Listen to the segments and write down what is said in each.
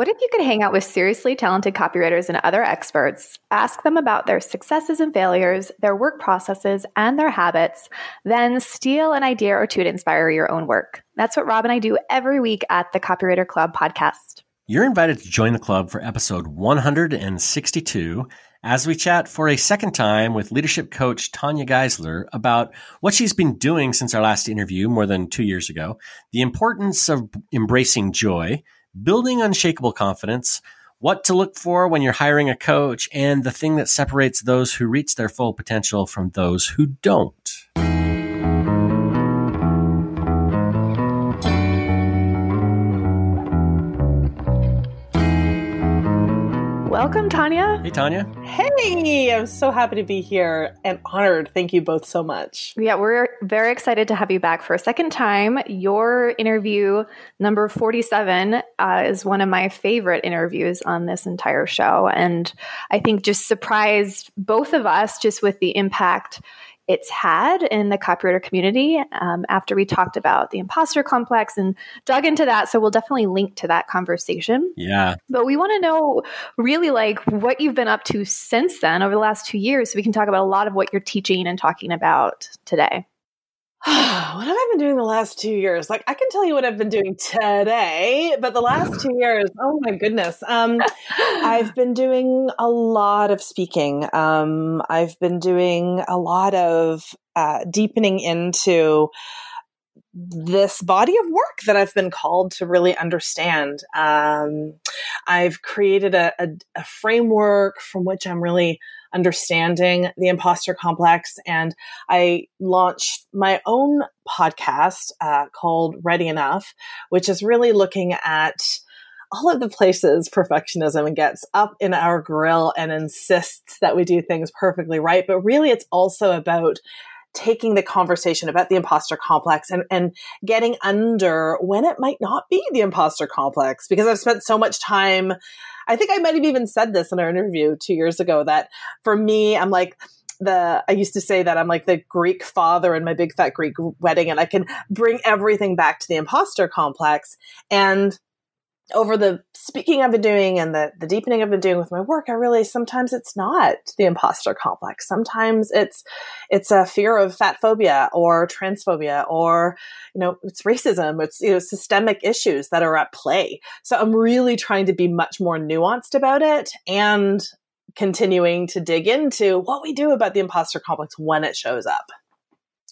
What if you could hang out with seriously talented copywriters and other experts, ask them about their successes and failures, their work processes, and their habits, then steal an idea or two to inspire your own work? That's what Rob and I do every week at the Copywriter Club podcast. You're invited to join the club for episode 162 as we chat for a second time with leadership coach Tanya Geisler about what she's been doing since our last interview more than two years ago, the importance of embracing joy building unshakable confidence, what to look for when you're hiring a coach, and the thing that separates those who reach their full potential from those who don't. Welcome, Tanya. Hey, Tanya. Hey, I'm so happy to be here and honored. Thank you both so much. Yeah, we're very excited to have you back for a second time. Your interview, number 47, uh, is one of my favorite interviews on this entire show. And I think just surprised both of us just with the impact it's had in the copywriter community um, after we talked about the imposter complex and dug into that. So we'll definitely link to that conversation. Yeah. But we want to know really like what you've been up to since then over the last two years so we can talk about a lot of what you're teaching and talking about today. what have I been doing the last two years? Like I can tell you what I've been doing today, but the last two years, oh my goodness. Um, I've been doing a lot of speaking. Um, I've been doing a lot of uh, deepening into this body of work that I've been called to really understand. Um, I've created a, a, a framework from which I'm really understanding the imposter complex. And I launched my own podcast uh, called Ready Enough, which is really looking at all of the places perfectionism gets up in our grill and insists that we do things perfectly right. But really, it's also about taking the conversation about the imposter complex and, and getting under when it might not be the imposter complex because I've spent so much time I think I might have even said this in our interview two years ago that for me, I'm like, the I used to say that I'm like the Greek father in my big fat Greek wedding, and I can bring everything back to the imposter complex. And over the speaking I've been doing and the, the deepening I've been doing with my work, I realize sometimes it's not the imposter complex. Sometimes it's it's a fear of fat phobia or transphobia or you know it's racism. It's you know systemic issues that are at play. So I'm really trying to be much more nuanced about it and continuing to dig into what we do about the imposter complex when it shows up.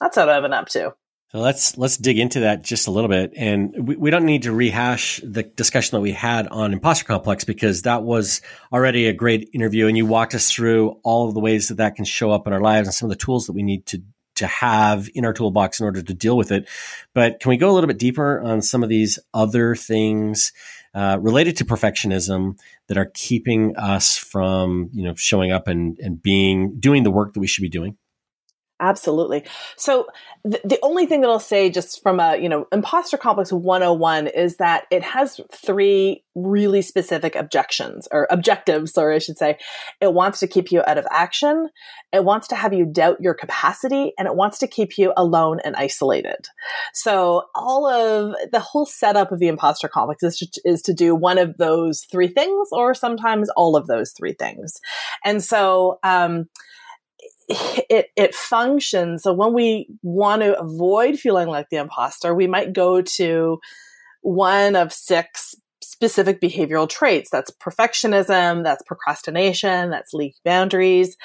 That's what I've been up to. So let's let's dig into that just a little bit, and we, we don't need to rehash the discussion that we had on imposter complex because that was already a great interview, and you walked us through all of the ways that that can show up in our lives and some of the tools that we need to to have in our toolbox in order to deal with it. But can we go a little bit deeper on some of these other things uh, related to perfectionism that are keeping us from you know showing up and and being doing the work that we should be doing? Absolutely. So th- the only thing that I'll say just from a, you know, imposter complex 101 is that it has three really specific objections or objectives, or I should say. It wants to keep you out of action. It wants to have you doubt your capacity and it wants to keep you alone and isolated. So all of the whole setup of the imposter complex is to, is to do one of those three things or sometimes all of those three things. And so, um, it it functions. So when we want to avoid feeling like the imposter, we might go to one of six specific behavioral traits. That's perfectionism, that's procrastination, that's leak boundaries,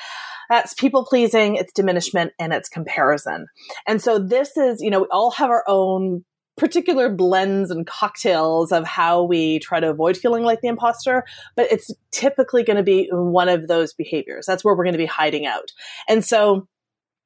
that's people pleasing, it's diminishment, and it's comparison. And so this is, you know, we all have our own particular blends and cocktails of how we try to avoid feeling like the imposter, but it's typically going to be one of those behaviors. That's where we're going to be hiding out. And so,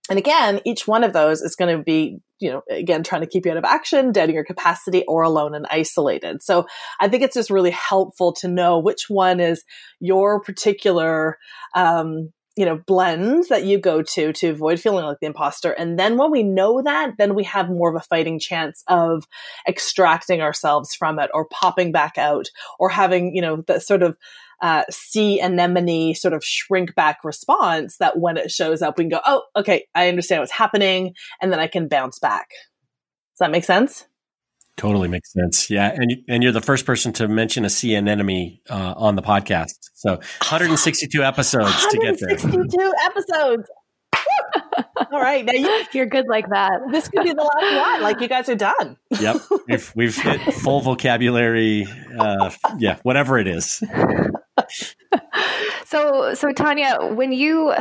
and again, each one of those is going to be, you know, again, trying to keep you out of action, doubting your capacity, or alone and isolated. So I think it's just really helpful to know which one is your particular, um, you know, blend that you go to to avoid feeling like the imposter. And then when we know that, then we have more of a fighting chance of extracting ourselves from it or popping back out or having, you know, the sort of uh, sea anemone sort of shrink back response that when it shows up, we can go, oh, okay, I understand what's happening. And then I can bounce back. Does that make sense? Totally makes sense. Yeah, and and you're the first person to mention a sea anemone uh, on the podcast. So 162 episodes 162 to get there. 162 episodes. All right, now you, you're good like that. This could be the last one. Like you guys are done. Yep, we've we've hit full vocabulary. Uh, yeah, whatever it is. so so Tanya, when you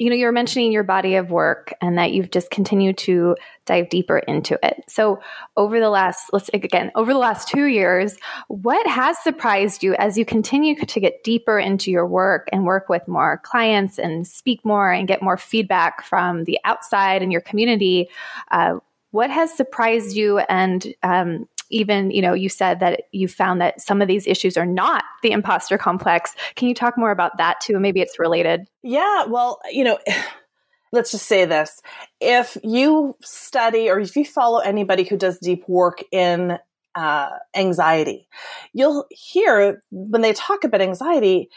you know, you're mentioning your body of work and that you've just continued to dive deeper into it. So, over the last, let's again, over the last two years, what has surprised you as you continue to get deeper into your work and work with more clients and speak more and get more feedback from the outside and your community? Uh, what has surprised you and um, even you know you said that you found that some of these issues are not the imposter complex. Can you talk more about that too? Maybe it's related. Yeah well you know let's just say this. If you study or if you follow anybody who does deep work in uh, anxiety you'll hear when they talk about anxiety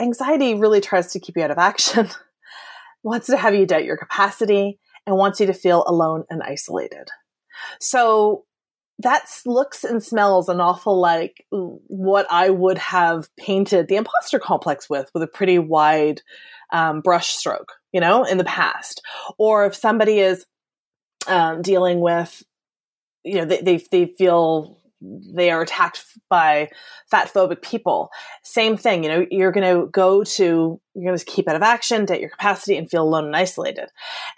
anxiety really tries to keep you out of action wants to have you doubt your capacity and wants you to feel alone and isolated. So that looks and smells an awful like what I would have painted the imposter complex with, with a pretty wide um, brush stroke, you know, in the past. Or if somebody is um, dealing with, you know, they, they, they feel they are attacked by fat phobic people. Same thing, you know, you're going to go to, you're going to keep out of action, doubt your capacity, and feel alone and isolated.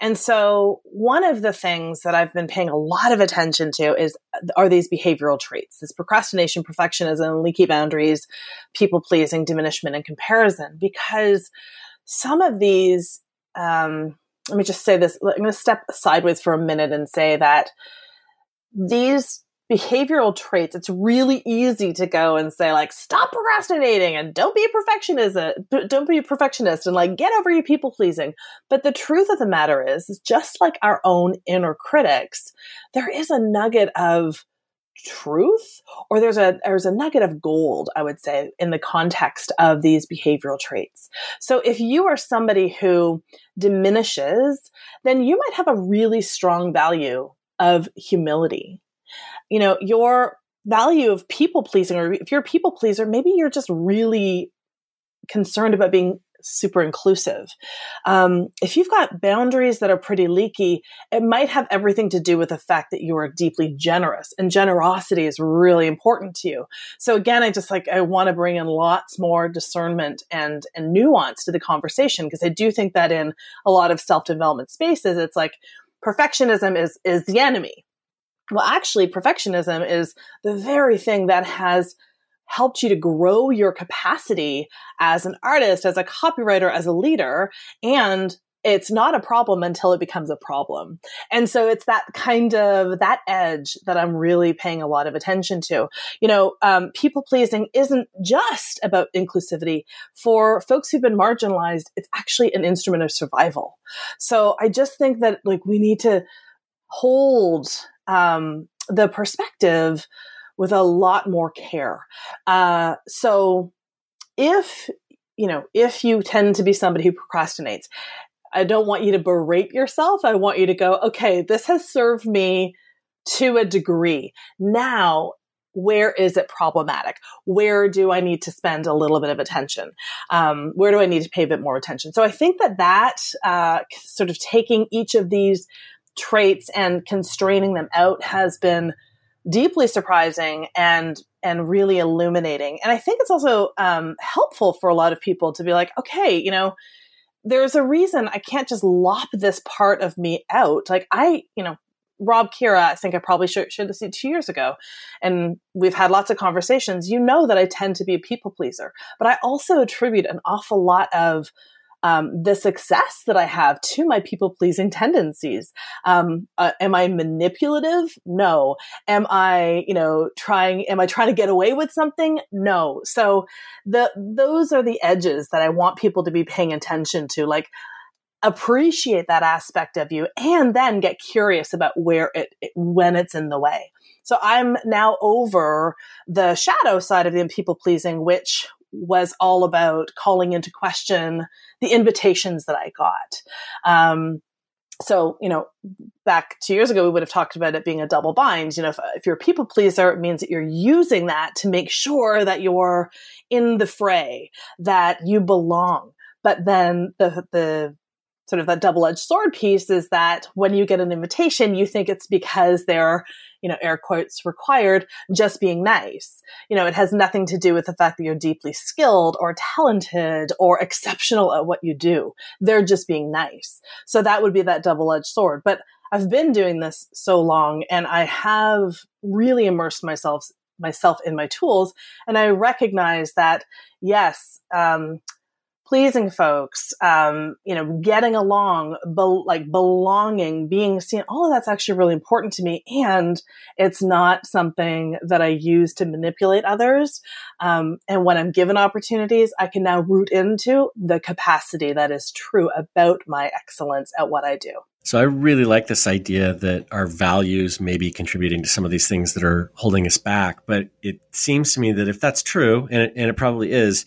And so, one of the things that I've been paying a lot of attention to is are these behavioral traits this procrastination, perfectionism, leaky boundaries, people pleasing, diminishment, and comparison. Because some of these, um, let me just say this, I'm going to step sideways for a minute and say that these behavioral traits, it's really easy to go and say like, stop procrastinating and don't be a perfectionist, don't be a perfectionist and like get over your people pleasing. But the truth of the matter is, is just like our own inner critics, there is a nugget of truth or there's a there's a nugget of gold i would say in the context of these behavioral traits so if you are somebody who diminishes then you might have a really strong value of humility you know, your value of people pleasing, or if you're a people pleaser, maybe you're just really concerned about being super inclusive. Um, if you've got boundaries that are pretty leaky, it might have everything to do with the fact that you are deeply generous and generosity is really important to you. So again, I just like, I want to bring in lots more discernment and, and nuance to the conversation because I do think that in a lot of self development spaces, it's like perfectionism is, is the enemy. Well, actually, perfectionism is the very thing that has helped you to grow your capacity as an artist, as a copywriter, as a leader. And it's not a problem until it becomes a problem. And so it's that kind of that edge that I'm really paying a lot of attention to. You know, um, people pleasing isn't just about inclusivity. For folks who've been marginalized, it's actually an instrument of survival. So I just think that like we need to hold um, the perspective with a lot more care. Uh, so if you know if you tend to be somebody who procrastinates, I don't want you to berate yourself. I want you to go, okay, this has served me to a degree. Now where is it problematic? Where do I need to spend a little bit of attention? Um, where do I need to pay a bit more attention? So I think that that uh, sort of taking each of these traits and constraining them out has been deeply surprising and and really illuminating. And I think it's also um, helpful for a lot of people to be like, okay, you know, there's a reason I can't just lop this part of me out. Like I, you know, Rob Kira, I think I probably shared, shared this two years ago, and we've had lots of conversations. You know that I tend to be a people pleaser, but I also attribute an awful lot of um, the success that I have to my people pleasing tendencies. Um, uh, am I manipulative? No. Am I, you know, trying, am I trying to get away with something? No. So the, those are the edges that I want people to be paying attention to. Like, appreciate that aspect of you and then get curious about where it, it, when it's in the way. So I'm now over the shadow side of the people pleasing, which was all about calling into question the invitations that I got. Um, so you know back two years ago we would have talked about it being a double bind you know if, if you're a people pleaser it means that you're using that to make sure that you're in the fray that you belong but then the the sort of that double-edged sword piece is that when you get an invitation you think it's because they're you know air quotes required just being nice. You know it has nothing to do with the fact that you're deeply skilled or talented or exceptional at what you do. They're just being nice. So that would be that double-edged sword. But i've been doing this so long and i have really immersed myself myself in my tools and i recognize that yes um, pleasing folks, um, you know, getting along, be- like belonging, being seen. All of that's actually really important to me, and it's not something that I use to manipulate others. Um, and when I'm given opportunities, I can now root into the capacity that is true about my excellence at what I do. So I really like this idea that our values may be contributing to some of these things that are holding us back. But it seems to me that if that's true, and it, and it probably is,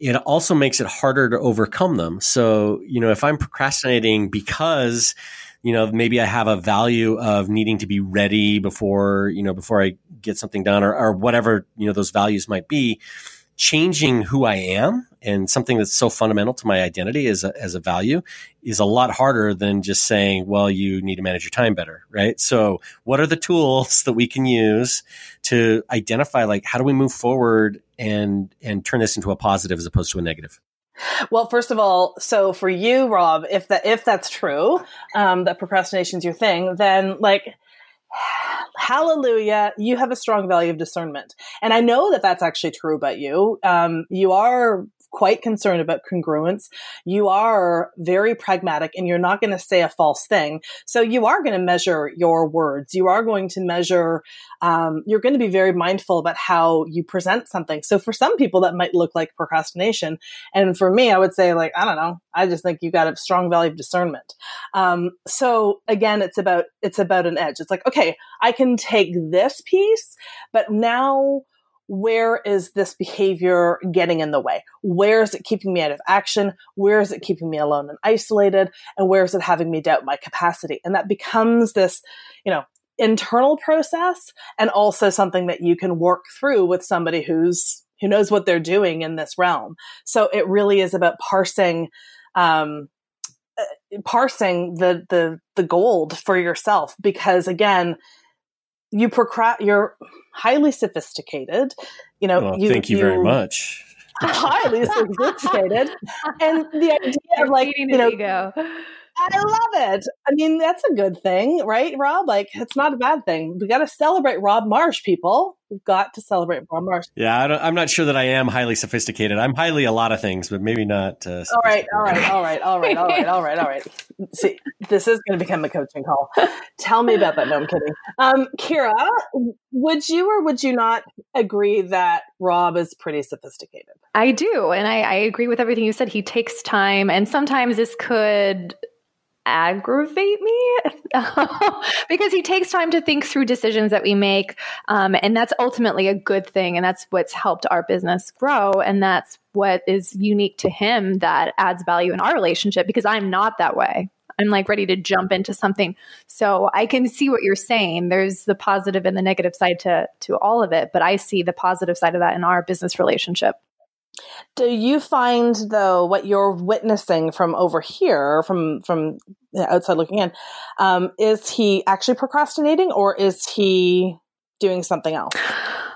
it also makes it harder to overcome them. So, you know, if I'm procrastinating because, you know, maybe I have a value of needing to be ready before, you know, before I get something done or, or whatever, you know, those values might be, changing who I am and something that's so fundamental to my identity as a, as a value is a lot harder than just saying, well, you need to manage your time better, right? So what are the tools that we can use to identify, like, how do we move forward and, and turn this into a positive as opposed to a negative? Well, first of all, so for you, Rob, if that if that's true, um, that procrastination's your thing, then like hallelujah, you have a strong value of discernment. And I know that that's actually true about you. Um, you are quite concerned about congruence. You are very pragmatic and you're not going to say a false thing. So you are going to measure your words. You are going to measure, um, you're going to be very mindful about how you present something. So for some people, that might look like procrastination. And for me, I would say, like, I don't know. I just think you got a strong value of discernment. Um, so again, it's about, it's about an edge. It's like, okay, I can take this piece, but now where is this behavior getting in the way? Where is it keeping me out of action? Where is it keeping me alone and isolated? And where is it having me doubt my capacity? And that becomes this, you know, internal process and also something that you can work through with somebody who's who knows what they're doing in this realm. So it really is about parsing um, uh, parsing the the the gold for yourself because again you procra- you're highly sophisticated. You know, well, you, thank you, you very much. highly sophisticated, and the idea of like you know, ego. I love it. I mean, that's a good thing, right, Rob? Like, it's not a bad thing. We got to celebrate Rob Marsh, people. We've got to celebrate Rob Marsh. Yeah, I am not sure that I am highly sophisticated. I'm highly a lot of things, but maybe not. Uh, all right, all right, all right, all right, all right, all right, all right. See, this is going to become a coaching call. Tell me about that. No, I'm kidding. Um, Kira, would you or would you not agree that Rob is pretty sophisticated? I do, and I, I agree with everything you said. He takes time, and sometimes this could aggravate me because he takes time to think through decisions that we make. Um, and that's ultimately a good thing. And that's what's helped our business grow. And that's what is unique to him that adds value in our relationship because I'm not that way. I'm like ready to jump into something. So I can see what you're saying. There's the positive and the negative side to to all of it, but I see the positive side of that in our business relationship. Do you find though what you're witnessing from over here, from from outside looking in, um, is he actually procrastinating or is he doing something else?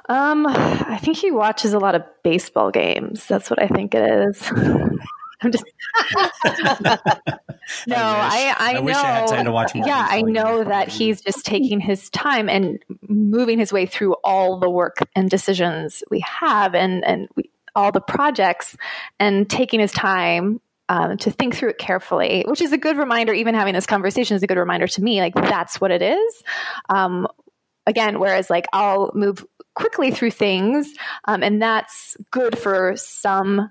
Um, I think he watches a lot of baseball games. That's what I think it is. I'm just no. I I, I, I wish I had time to watch more. Yeah, I know games. that he's just taking his time and moving his way through all the work and decisions we have, and and we, all the projects and taking his time um, to think through it carefully, which is a good reminder. Even having this conversation is a good reminder to me, like that's what it is. Um, again, whereas like I'll move quickly through things, um, and that's good for some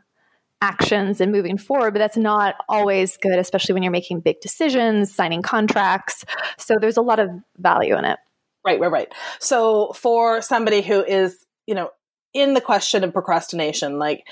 actions and moving forward, but that's not always good, especially when you're making big decisions, signing contracts. So there's a lot of value in it. Right, right, right. So for somebody who is, you know, in the question of procrastination, like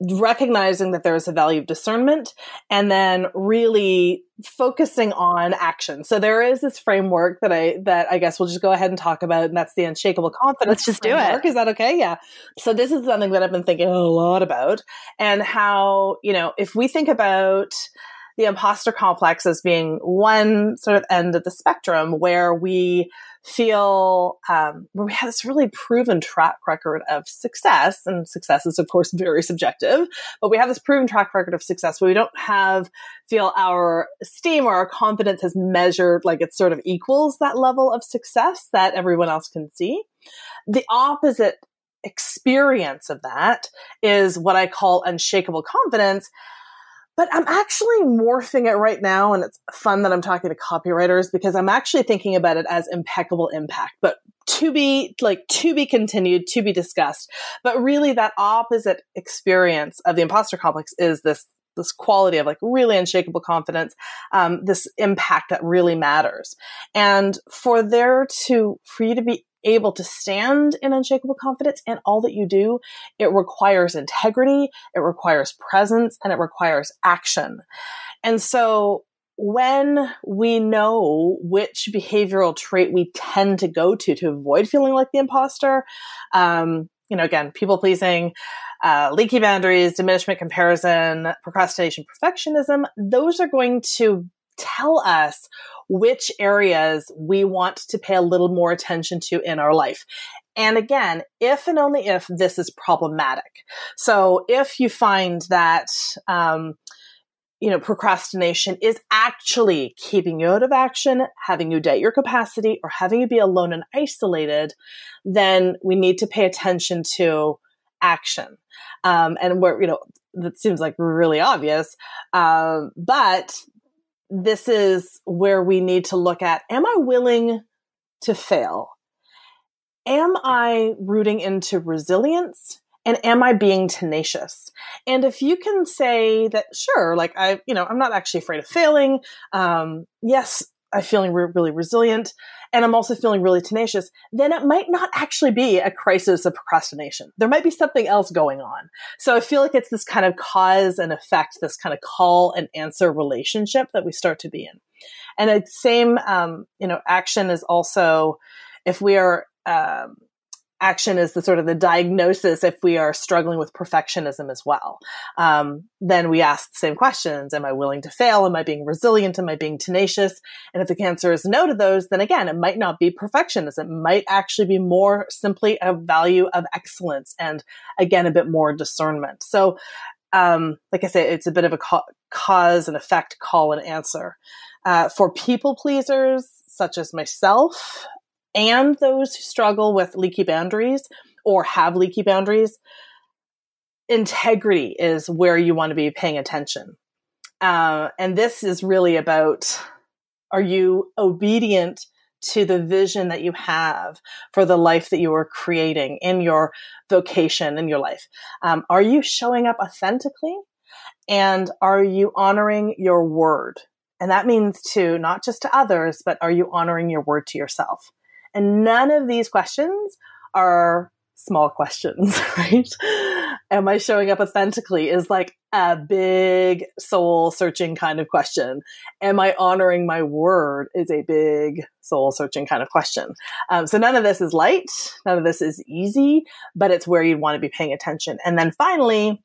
recognizing that there is a value of discernment and then really focusing on action. So there is this framework that I that I guess we'll just go ahead and talk about and that's the unshakable confidence. Let's just framework. do it. Is that okay? Yeah. So this is something that I've been thinking a lot about and how, you know, if we think about the imposter complex as being one sort of end of the spectrum where we feel um, where we have this really proven track record of success and success is of course very subjective but we have this proven track record of success where we don't have feel our esteem or our confidence has measured like it sort of equals that level of success that everyone else can see. The opposite experience of that is what i call unshakable confidence but I'm actually morphing it right now. And it's fun that I'm talking to copywriters because I'm actually thinking about it as impeccable impact, but to be like to be continued, to be discussed. But really that opposite experience of the imposter complex is this this quality of like really unshakable confidence, um, this impact that really matters. And for there to, for you to be able to stand in unshakable confidence in all that you do, it requires integrity, it requires presence, and it requires action. And so when we know which behavioral trait we tend to go to to avoid feeling like the imposter, um, you know, again, people pleasing, uh, leaky boundaries, diminishment comparison, procrastination, perfectionism, those are going to tell us which areas we want to pay a little more attention to in our life. And again, if and only if this is problematic. So if you find that, um, you know, procrastination is actually keeping you out of action, having you doubt your capacity, or having you be alone and isolated, then we need to pay attention to action. Um, and where, you know, that seems like really obvious. Um, but this is where we need to look at am I willing to fail? Am I rooting into resilience? And am I being tenacious? And if you can say that, sure, like I, you know, I'm not actually afraid of failing. Um, yes, I'm feeling re- really resilient and I'm also feeling really tenacious, then it might not actually be a crisis of procrastination. There might be something else going on. So I feel like it's this kind of cause and effect, this kind of call and answer relationship that we start to be in. And the same, um, you know, action is also if we are um, action is the sort of the diagnosis if we are struggling with perfectionism as well. Um, then we ask the same questions. Am i willing to fail? Am i being resilient? Am i being tenacious? And if the answer is no to those then again it might not be perfectionism. It might actually be more simply a value of excellence and again a bit more discernment. So um, like i say it's a bit of a ca- cause and effect call and answer. Uh, for people pleasers such as myself and those who struggle with leaky boundaries or have leaky boundaries, integrity is where you want to be paying attention. Uh, and this is really about are you obedient to the vision that you have for the life that you are creating in your vocation in your life? Um, are you showing up authentically? And are you honoring your word? And that means to not just to others, but are you honoring your word to yourself? And none of these questions are small questions, right? Am I showing up authentically is like a big soul searching kind of question. Am I honoring my word is a big soul searching kind of question. Um, so none of this is light. None of this is easy, but it's where you want to be paying attention. And then finally,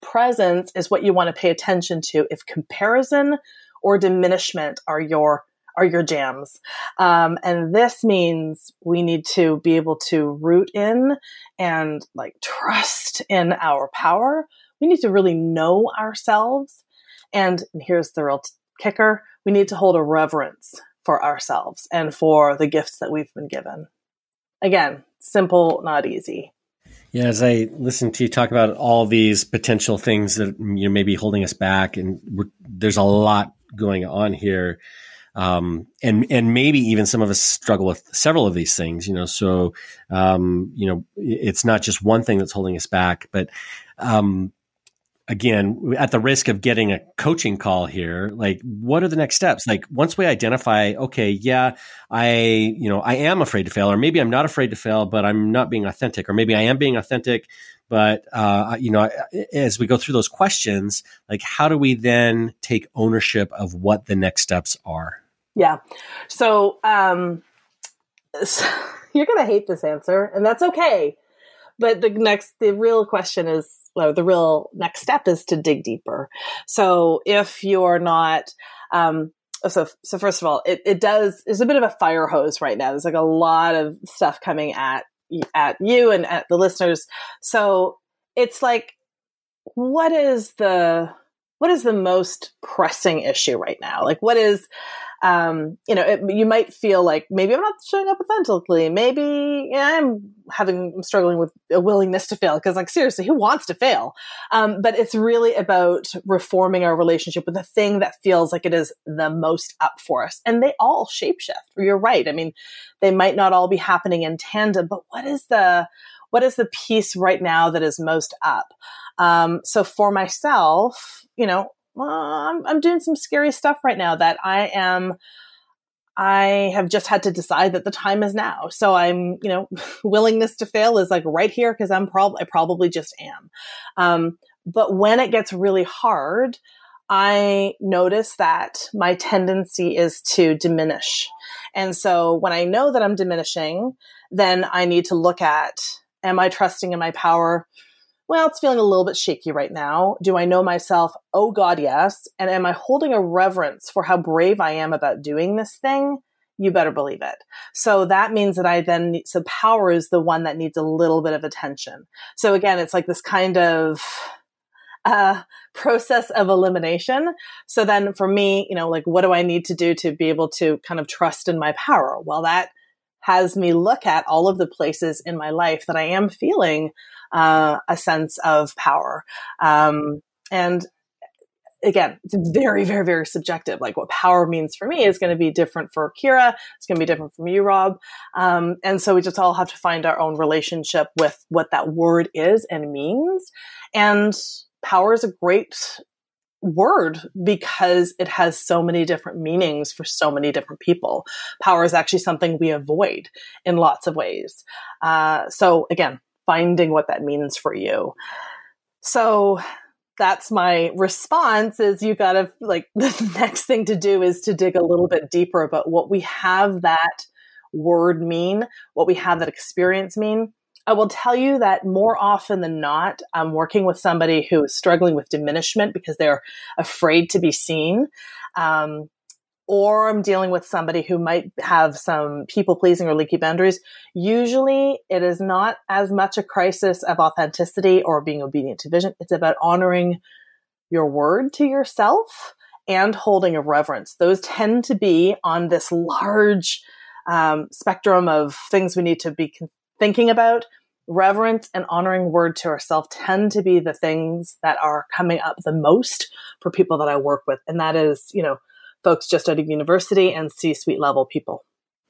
presence is what you want to pay attention to if comparison or diminishment are your are your jams. Um, and this means we need to be able to root in and like trust in our power. We need to really know ourselves. And here's the real t- kicker we need to hold a reverence for ourselves and for the gifts that we've been given. Again, simple, not easy. Yeah, as I listen to you talk about all these potential things that you know maybe holding us back, and there's a lot going on here um, and and maybe even some of us struggle with several of these things. You know, so um, you know, it's not just one thing that's holding us back, but um, again, at the risk of getting a coaching call here, like what are the next steps? Like once we identify, okay, yeah, I, you know, I am afraid to fail, or maybe I'm not afraid to fail, but I'm not being authentic, or maybe I am being authentic, but uh, you know, as we go through those questions, like how do we then take ownership of what the next steps are? Yeah. So, um, so you're going to hate this answer, and that's okay. But the next, the real question is well, the real next step is to dig deeper. So if you're not, um, so so first of all, it, it does. There's a bit of a fire hose right now. There's like a lot of stuff coming at at you and at the listeners. So it's like, what is the what is the most pressing issue right now? Like, what is um, you know, it, you might feel like maybe I'm not showing up authentically. Maybe I'm having, I'm struggling with a willingness to fail because, like, seriously, who wants to fail? Um, but it's really about reforming our relationship with the thing that feels like it is the most up for us. And they all shapeshift. You're right. I mean, they might not all be happening in tandem, but what is the, what is the piece right now that is most up? Um, so for myself, you know, well, I'm, I'm doing some scary stuff right now that I am I have just had to decide that the time is now. So I'm, you know, willingness to fail is like right here because I'm probably, I probably just am. Um, but when it gets really hard, I notice that my tendency is to diminish. And so when I know that I'm diminishing, then I need to look at, am I trusting in my power? Well, it's feeling a little bit shaky right now. Do I know myself? Oh God, yes. And am I holding a reverence for how brave I am about doing this thing? You better believe it. So that means that I then need, so power is the one that needs a little bit of attention. So again, it's like this kind of, uh, process of elimination. So then for me, you know, like what do I need to do to be able to kind of trust in my power? Well, that has me look at all of the places in my life that I am feeling uh, a sense of power. Um, and again, it's very, very, very subjective. Like what power means for me is going to be different for Kira. It's going to be different from you, Rob. Um, and so we just all have to find our own relationship with what that word is and means. And power is a great word because it has so many different meanings for so many different people. Power is actually something we avoid in lots of ways. Uh, so again, finding what that means for you. So that's my response is you got to like the next thing to do is to dig a little bit deeper about what we have that word mean, what we have that experience mean. I will tell you that more often than not, I'm working with somebody who is struggling with diminishment because they're afraid to be seen. Um, or I'm dealing with somebody who might have some people pleasing or leaky boundaries, usually it is not as much a crisis of authenticity or being obedient to vision. It's about honoring your word to yourself and holding a reverence. Those tend to be on this large um, spectrum of things we need to be thinking about. Reverence and honoring word to ourselves tend to be the things that are coming up the most for people that I work with. And that is, you know, folks just out of university and C suite level people.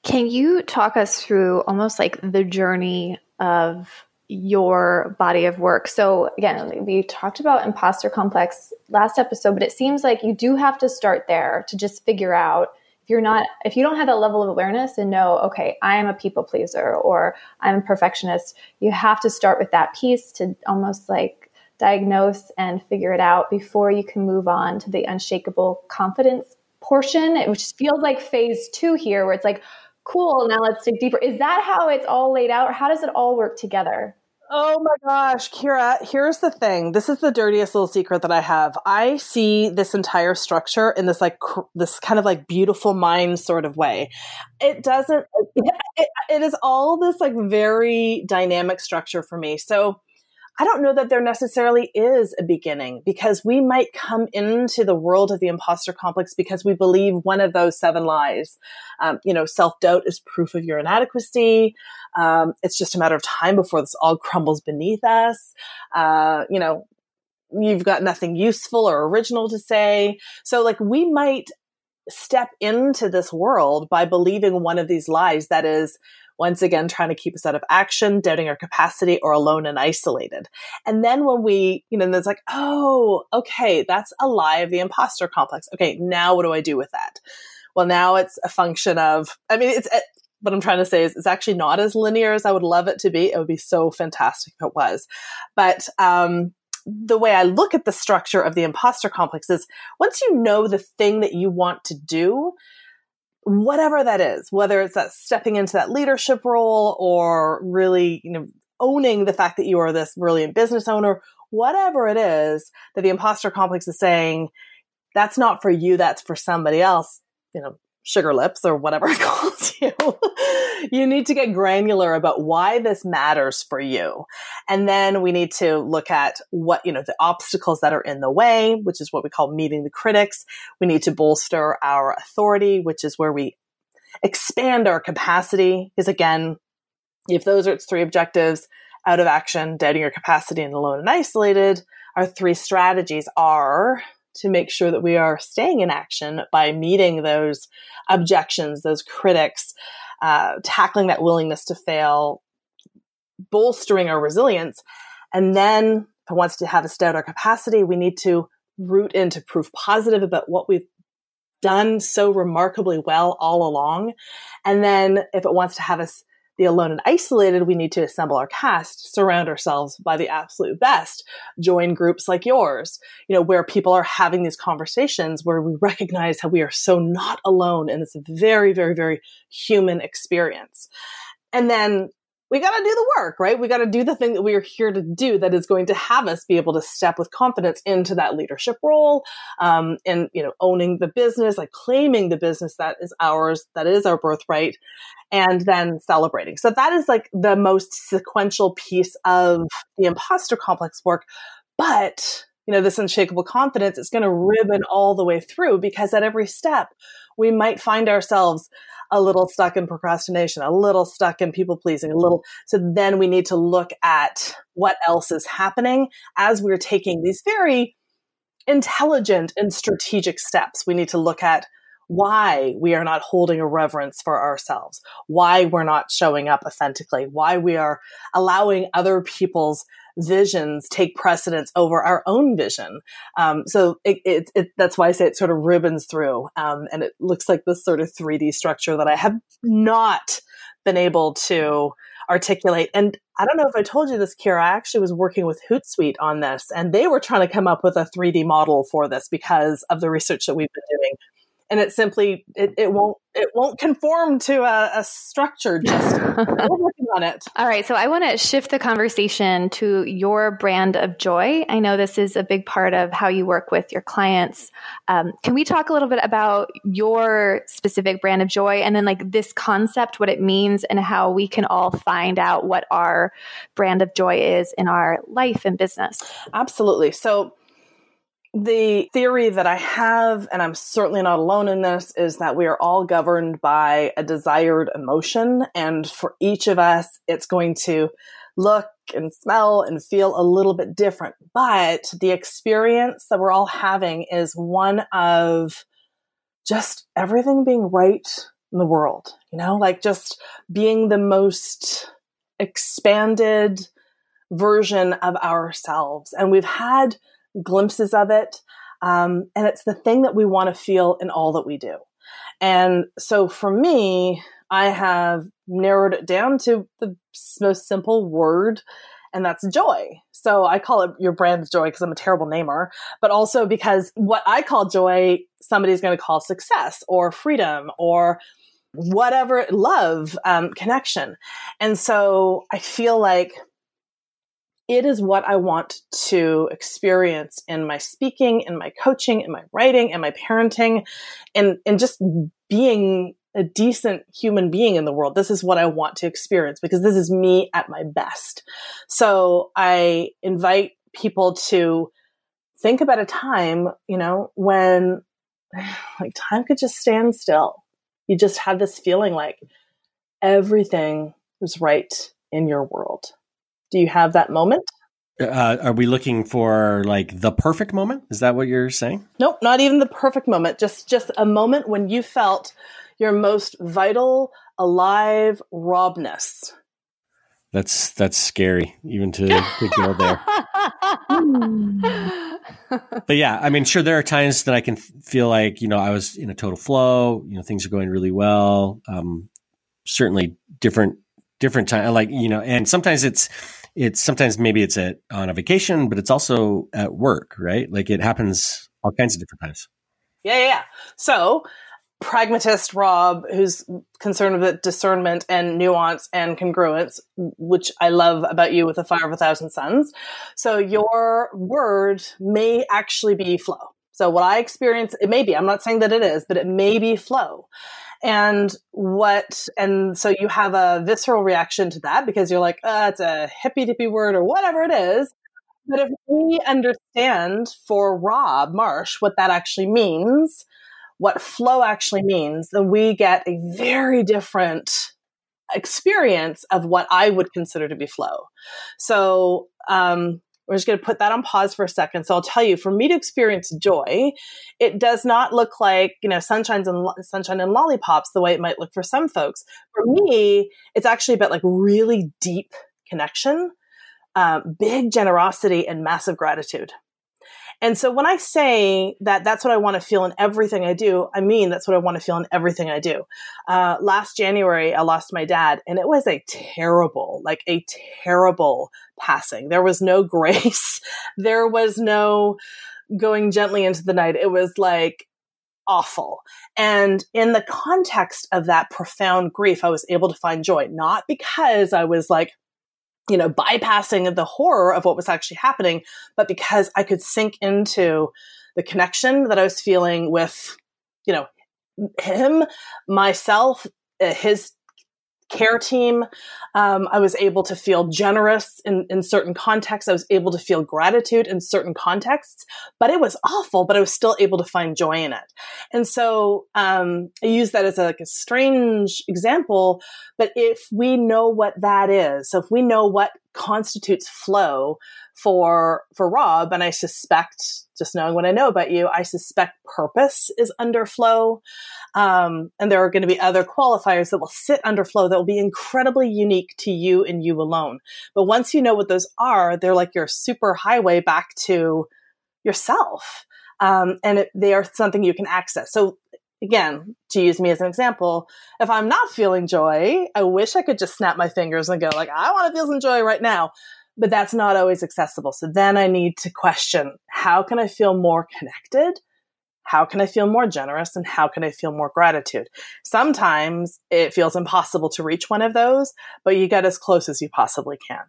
Can you talk us through almost like the journey of your body of work? So, again, we talked about imposter complex last episode, but it seems like you do have to start there to just figure out if you're not, if you don't have that level of awareness and know, okay, I am a people pleaser or I'm a perfectionist, you have to start with that piece to almost like diagnose and figure it out before you can move on to the unshakable confidence portion, which feels like phase two here, where it's like, cool, now let's dig deeper. Is that how it's all laid out, or how does it all work together? Oh my gosh, Kira, here's the thing. This is the dirtiest little secret that I have. I see this entire structure in this like cr- this kind of like beautiful mind sort of way. It doesn't it, it is all this like very dynamic structure for me. So I don't know that there necessarily is a beginning because we might come into the world of the imposter complex because we believe one of those seven lies. Um, you know, self doubt is proof of your inadequacy. Um, it's just a matter of time before this all crumbles beneath us. Uh, you know, you've got nothing useful or original to say. So, like, we might step into this world by believing one of these lies that is, once again trying to keep us out of action, doubting our capacity, or alone and isolated. And then when we, you know, there's like, oh, okay, that's a lie of the imposter complex. Okay, now what do I do with that? Well, now it's a function of, I mean, it's, what I'm trying to say is it's actually not as linear as I would love it to be. It would be so fantastic if it was. But um, the way I look at the structure of the imposter complex is once you know the thing that you want to do, whatever that is, whether it's that stepping into that leadership role or really, you know, owning the fact that you are this brilliant business owner, whatever it is that the imposter complex is saying, that's not for you, that's for somebody else. You know, sugar lips or whatever it calls you. you need to get granular about why this matters for you. And then we need to look at what, you know, the obstacles that are in the way, which is what we call meeting the critics. We need to bolster our authority, which is where we expand our capacity. Because again, if those are its three objectives, out of action, doubting your capacity, and alone and isolated, our three strategies are to make sure that we are staying in action by meeting those objections, those critics, uh, tackling that willingness to fail, bolstering our resilience. And then, if it wants to have us doubt our capacity, we need to root into proof positive about what we've done so remarkably well all along. And then, if it wants to have us the alone and isolated, we need to assemble our cast, surround ourselves by the absolute best, join groups like yours, you know, where people are having these conversations where we recognize how we are so not alone in this very, very, very human experience. And then we got to do the work, right? We got to do the thing that we are here to do that is going to have us be able to step with confidence into that leadership role, um, and you know, owning the business, like claiming the business that is ours, that is our birthright, and then celebrating. So that is like the most sequential piece of the imposter complex work. But you know, this unshakable confidence is going to ribbon all the way through because at every step we might find ourselves a little stuck in procrastination, a little stuck in people pleasing, a little. So then we need to look at what else is happening as we're taking these very intelligent and strategic steps. We need to look at why we are not holding a reverence for ourselves, why we're not showing up authentically, why we are allowing other people's visions take precedence over our own vision. Um, so it, it, it, that's why I say it sort of ribbons through, um, and it looks like this sort of 3D structure that I have not been able to articulate. And I don't know if I told you this, Kira. I actually was working with Hootsuite on this, and they were trying to come up with a 3D model for this because of the research that we've been doing and it simply it, it won't it won't conform to a, a structure just working on it. All right so i want to shift the conversation to your brand of joy. I know this is a big part of how you work with your clients. Um, can we talk a little bit about your specific brand of joy and then like this concept what it means and how we can all find out what our brand of joy is in our life and business? Absolutely. So the theory that I have, and I'm certainly not alone in this, is that we are all governed by a desired emotion. And for each of us, it's going to look and smell and feel a little bit different. But the experience that we're all having is one of just everything being right in the world, you know, like just being the most expanded version of ourselves. And we've had glimpses of it. Um, and it's the thing that we want to feel in all that we do. And so for me, I have narrowed it down to the most simple word, and that's joy. So I call it your brand's joy because I'm a terrible namer, but also because what I call joy, somebody's going to call success or freedom or whatever, love, um, connection. And so I feel like it is what I want to experience in my speaking, in my coaching, in my writing, in my parenting, and, and just being a decent human being in the world. This is what I want to experience because this is me at my best. So I invite people to think about a time, you know, when like time could just stand still. You just had this feeling like everything was right in your world. Do you have that moment? Uh, are we looking for like the perfect moment? Is that what you're saying? Nope, not even the perfect moment. Just just a moment when you felt your most vital, alive Robness. That's that's scary, even to, to go there. but yeah, I mean, sure, there are times that I can feel like you know I was in a total flow. You know, things are going really well. Um, certainly different different time, uh, like you know, and sometimes it's it's sometimes maybe it's at on a vacation, but it's also at work, right? Like it happens all kinds of different times. Yeah, yeah. So pragmatist Rob, who's concerned with discernment and nuance and congruence, which I love about you with the Fire of a Thousand Suns. So your word may actually be flow. So what I experience, it may be, I'm not saying that it is, but it may be flow. And what, and so you have a visceral reaction to that because you're like, uh, it's a hippy dippy word or whatever it is. But if we understand for Rob Marsh what that actually means, what flow actually means, then we get a very different experience of what I would consider to be flow. So, um, we're just going to put that on pause for a second. So I'll tell you, for me to experience joy, it does not look like you know sunshines and sunshine and lollipops the way it might look for some folks. For me, it's actually about like really deep connection, uh, big generosity, and massive gratitude. And so when I say that that's what I want to feel in everything I do, I mean that's what I want to feel in everything I do. Uh, last January, I lost my dad, and it was a terrible, like a terrible passing. There was no grace. there was no going gently into the night. It was like awful. And in the context of that profound grief, I was able to find joy, not because I was like, you know, bypassing the horror of what was actually happening, but because I could sink into the connection that I was feeling with, you know, him, myself, uh, his care team. Um, I was able to feel generous in, in certain contexts. I was able to feel gratitude in certain contexts, but it was awful, but I was still able to find joy in it. And so um, I use that as a, like a strange example, but if we know what that is, so if we know what constitutes flow for for Rob, and I suspect, just knowing what I know about you, I suspect purpose is under flow. Um, and there are going to be other qualifiers that will sit under flow that will be incredibly unique to you and you alone. But once you know what those are, they're like your super highway back to yourself. Um, and it, they are something you can access. So again, to use me as an example, if I'm not feeling joy, I wish I could just snap my fingers and go like, I want to feel some joy right now. But that's not always accessible. So then I need to question, how can I feel more connected? How can I feel more generous? And how can I feel more gratitude? Sometimes it feels impossible to reach one of those, but you get as close as you possibly can.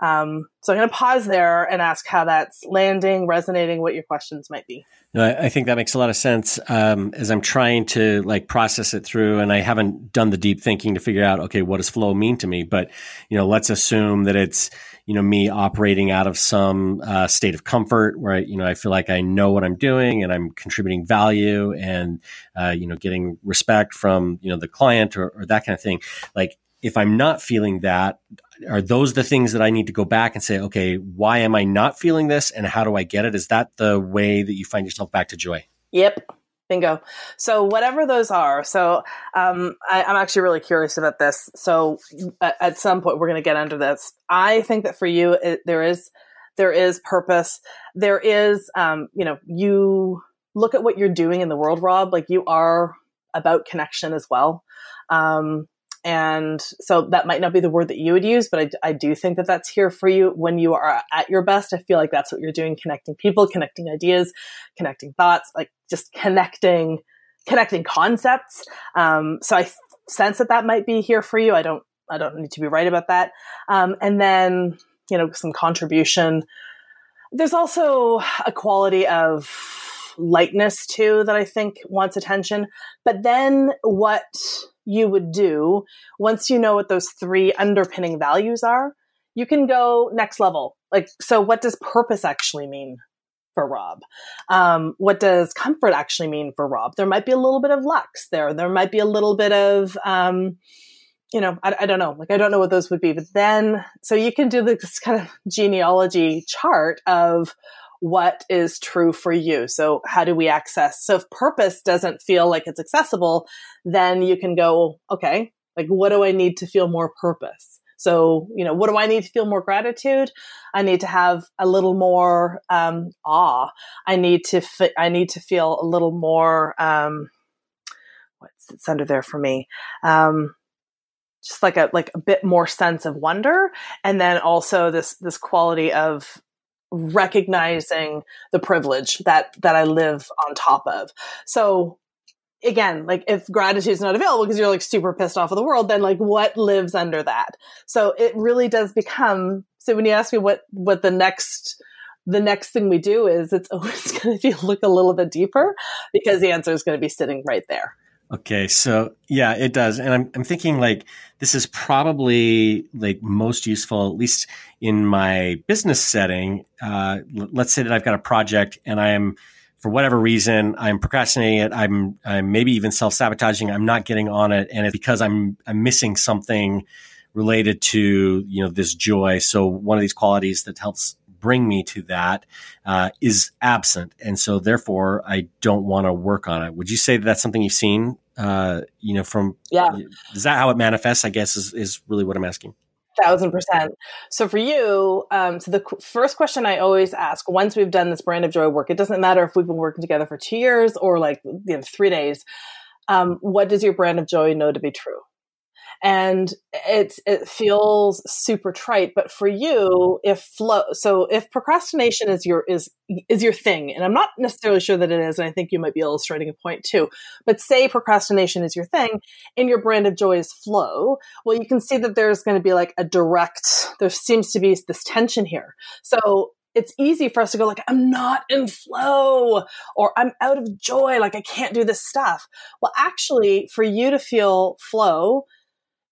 Um, so I'm going to pause there and ask how that's landing, resonating, what your questions might be. No, I think that makes a lot of sense um, as I'm trying to like process it through, and I haven't done the deep thinking to figure out, okay, what does flow mean to me? But you know, let's assume that it's you know me operating out of some uh, state of comfort where I, you know I feel like I know what I'm doing and I'm contributing value and uh, you know getting respect from you know the client or, or that kind of thing. Like if I'm not feeling that, are those the things that I need to go back and say, okay, why am I not feeling this and how do I get it? Is that the way that you find yourself back to joy? Yep. Bingo. So whatever those are. So um, I, am actually really curious about this. So at, at some point we're going to get under this. I think that for you it, there is there is purpose. There is um, you know you look at what you're doing in the world, Rob. Like you are about connection as well. Um, and so that might not be the word that you would use, but I, I, do think that that's here for you when you are at your best. I feel like that's what you're doing, connecting people, connecting ideas, connecting thoughts, like just connecting, connecting concepts. Um, so I sense that that might be here for you. I don't, I don't need to be right about that. Um, and then, you know, some contribution. There's also a quality of lightness too that I think wants attention. But then what you would do once you know what those three underpinning values are, you can go next level. Like, so what does purpose actually mean for Rob? Um, what does comfort actually mean for Rob? There might be a little bit of lux there. There might be a little bit of, um, you know, I, I, don't know. Like, I don't know what those would be. But then, so you can do this kind of genealogy chart of what is true for you. So how do we access? So if purpose doesn't feel like it's accessible, then you can go, okay, Like, what do I need to feel more purpose? So, you know, what do I need to feel more gratitude? I need to have a little more um, awe. I need to. Fi- I need to feel a little more. Um, what's it's under there for me? Um, just like a like a bit more sense of wonder, and then also this this quality of recognizing the privilege that that I live on top of. So again, like if gratitude is not available because you're like super pissed off of the world, then like what lives under that? So it really does become. So when you ask me what what the next the next thing we do is, it's always going to be look a little bit deeper because the answer is going to be sitting right there. Okay, so yeah, it does, and I'm I'm thinking like this is probably like most useful, at least in my business setting. Uh, let's say that I've got a project and I am, for whatever reason, I'm procrastinating it. I'm I'm maybe even self sabotaging. I'm not getting on it, and it's because I'm I'm missing something related to you know this joy. So one of these qualities that helps bring me to that uh, is absent, and so therefore I don't want to work on it. Would you say that that's something you've seen? Uh, you know, from yeah, is that how it manifests? I guess is is really what I'm asking. Thousand percent. So for you, um, so the qu- first question I always ask once we've done this brand of joy work, it doesn't matter if we've been working together for two years or like you know, three days. Um, what does your brand of joy know to be true? And it's it feels super trite but for you if flow so if procrastination is your is is your thing and i'm not necessarily sure that it is and i think you might be illustrating a point too but say procrastination is your thing and your brand of joy is flow well you can see that there's going to be like a direct there seems to be this tension here. So it's easy for us to go like i'm not in flow or i'm out of joy like i can't do this stuff. Well actually for you to feel flow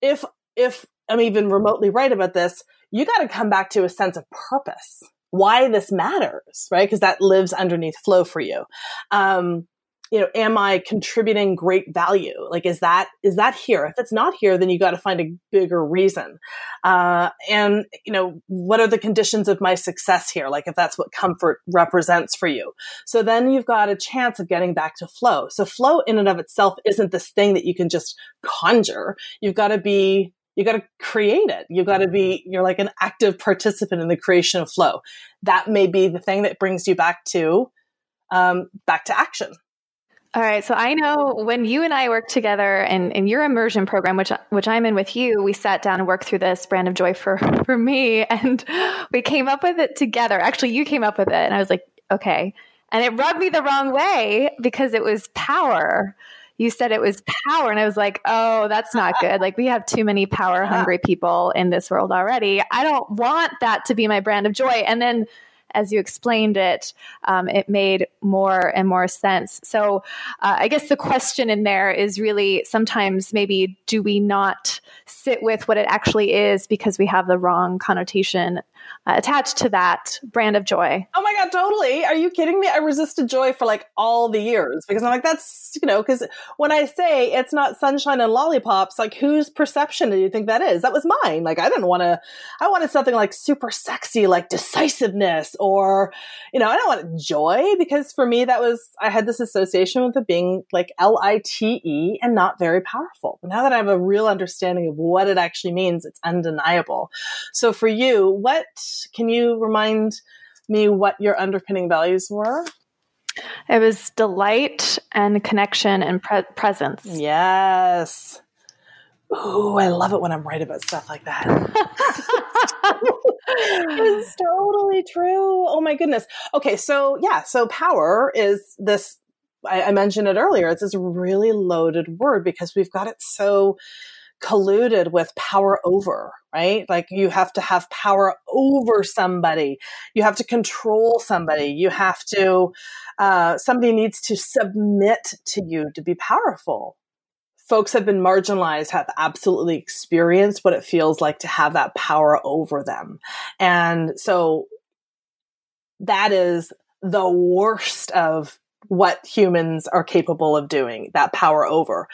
if if I'm even remotely right about this, you got to come back to a sense of purpose, why this matters, right? Because that lives underneath flow for you. Um, you know, am I contributing great value? Like, is that is that here? If it's not here, then you got to find a bigger reason. Uh, and you know, what are the conditions of my success here? Like, if that's what comfort represents for you, so then you've got a chance of getting back to flow. So, flow in and of itself isn't this thing that you can just conjure. You've got to be you got to create it. You've got to be, you're like an active participant in the creation of flow. That may be the thing that brings you back to, um, back to action. All right. So I know when you and I worked together in, in your immersion program, which which I'm in with you, we sat down and worked through this brand of joy for for me, and we came up with it together. Actually, you came up with it, and I was like, okay. And it rubbed me the wrong way because it was power. You said it was power, and I was like, oh, that's not good. Like we have too many power hungry people in this world already. I don't want that to be my brand of joy. And then as you explained it, um, it made more and more sense. So uh, I guess the question in there is really sometimes maybe do we not sit with what it actually is because we have the wrong connotation uh, attached to that brand of joy. Oh my God, totally. Are you kidding me? I resisted joy for like all the years because I'm like, that's, you know, because when I say it's not sunshine and lollipops, like whose perception do you think that is? That was mine. Like, I didn't want to, I wanted something like super sexy, like decisiveness or, you know, I don't want joy because for me, that was, I had this association with it being like L I T E and not very powerful. But now that I have a real understanding of what it actually means, it's undeniable. So for you, what, can you remind me what your underpinning values were? It was delight and connection and pre- presence. Yes. Ooh, I love it when I'm right about stuff like that. it's totally true. Oh my goodness. Okay, so yeah, so power is this. I, I mentioned it earlier. It's this really loaded word because we've got it so colluded with power over, right? Like you have to have power over somebody. You have to control somebody. You have to, uh, somebody needs to submit to you to be powerful. Folks have been marginalized, have absolutely experienced what it feels like to have that power over them. And so that is the worst of what humans are capable of doing, that power over.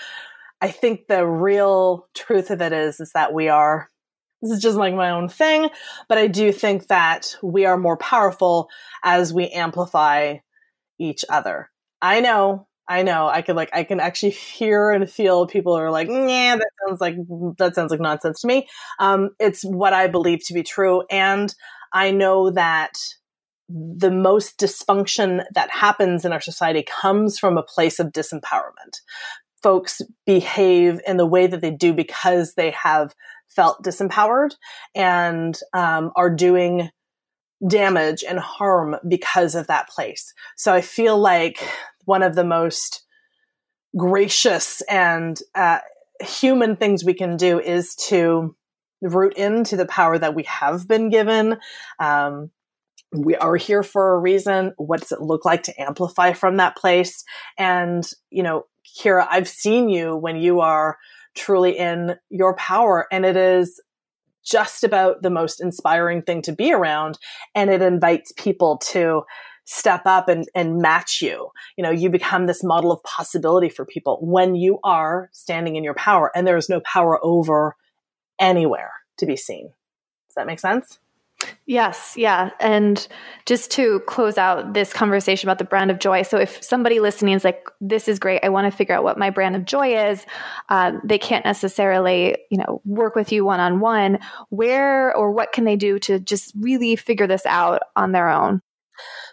I think the real truth of it is, is that we are, this is just like my own thing, but I do think that we are more powerful as we amplify each other. I know I know. I can like I can actually hear and feel people are like, yeah, that sounds like that sounds like nonsense to me. Um, it's what I believe to be true, and I know that the most dysfunction that happens in our society comes from a place of disempowerment. Folks behave in the way that they do because they have felt disempowered and um, are doing damage and harm because of that place. So I feel like one of the most gracious and uh, human things we can do is to root into the power that we have been given. Um, we are here for a reason. What does it look like to amplify from that place? And, you know, Kira, I've seen you when you are truly in your power and it is just about the most inspiring thing to be around. And it invites people to step up and, and match you. You know, you become this model of possibility for people when you are standing in your power and there is no power over anywhere to be seen. Does that make sense? Yes, yeah. And just to close out this conversation about the brand of joy. So, if somebody listening is like, this is great, I want to figure out what my brand of joy is, um, they can't necessarily, you know, work with you one on one. Where or what can they do to just really figure this out on their own?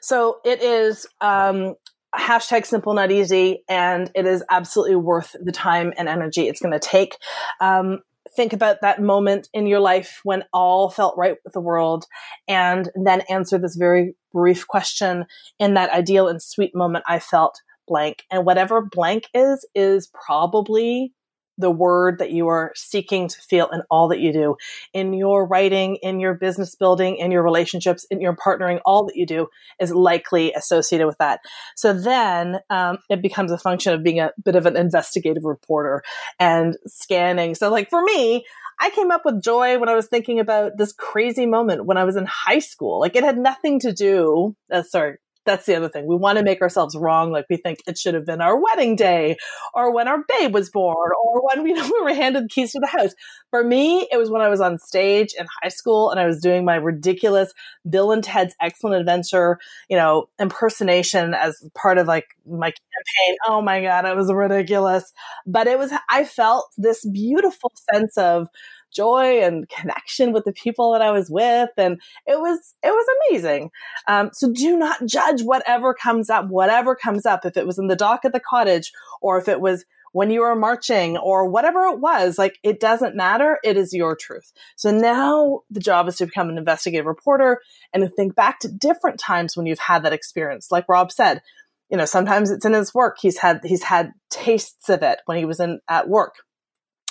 So, it is um, hashtag simple not easy and it is absolutely worth the time and energy it's going to take um, think about that moment in your life when all felt right with the world and then answer this very brief question in that ideal and sweet moment I felt blank. And whatever blank is, is probably the word that you are seeking to feel in all that you do in your writing, in your business building, in your relationships, in your partnering, all that you do is likely associated with that. So then um, it becomes a function of being a bit of an investigative reporter and scanning. So, like for me, I came up with joy when I was thinking about this crazy moment when I was in high school. Like it had nothing to do, uh, sorry, that's the other thing. We want to make ourselves wrong. Like we think it should have been our wedding day or when our babe was born or when we, we were handed the keys to the house. For me, it was when I was on stage in high school and I was doing my ridiculous Bill and Ted's Excellent Adventure, you know, impersonation as part of like my campaign. Oh my God, it was ridiculous. But it was, I felt this beautiful sense of, joy and connection with the people that I was with. And it was, it was amazing. Um, so do not judge whatever comes up, whatever comes up. If it was in the dock at the cottage or if it was when you were marching or whatever it was, like it doesn't matter. It is your truth. So now the job is to become an investigative reporter and to think back to different times when you've had that experience. Like Rob said, you know, sometimes it's in his work. He's had, he's had tastes of it when he was in at work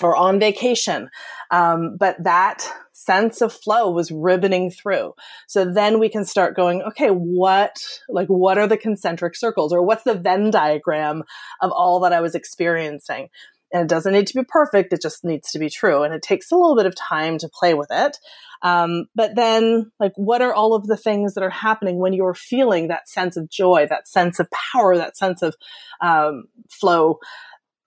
or on vacation. Um, but that sense of flow was ribboning through. So then we can start going, okay, what, like, what are the concentric circles or what's the Venn diagram of all that I was experiencing? And it doesn't need to be perfect. It just needs to be true. And it takes a little bit of time to play with it. Um, but then, like, what are all of the things that are happening when you're feeling that sense of joy, that sense of power, that sense of um, flow?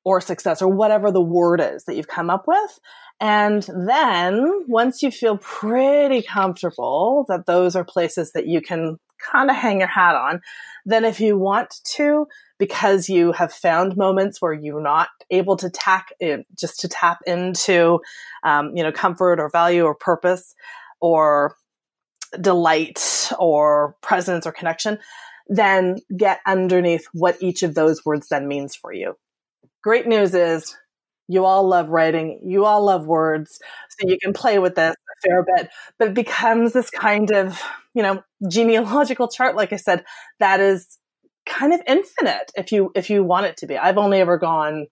Or success or whatever the word is that you've come up with. And then once you feel pretty comfortable that those are places that you can kind of hang your hat on, then if you want to, because you have found moments where you're not able to tack in, just to tap into, um, you know, comfort or value or purpose or delight or presence or connection, then get underneath what each of those words then means for you great news is you all love writing, you all love words, so you can play with this a fair bit, but it becomes this kind of, you know, genealogical chart, like I said, that is kind of infinite if you if you want it to be. I've only ever gone,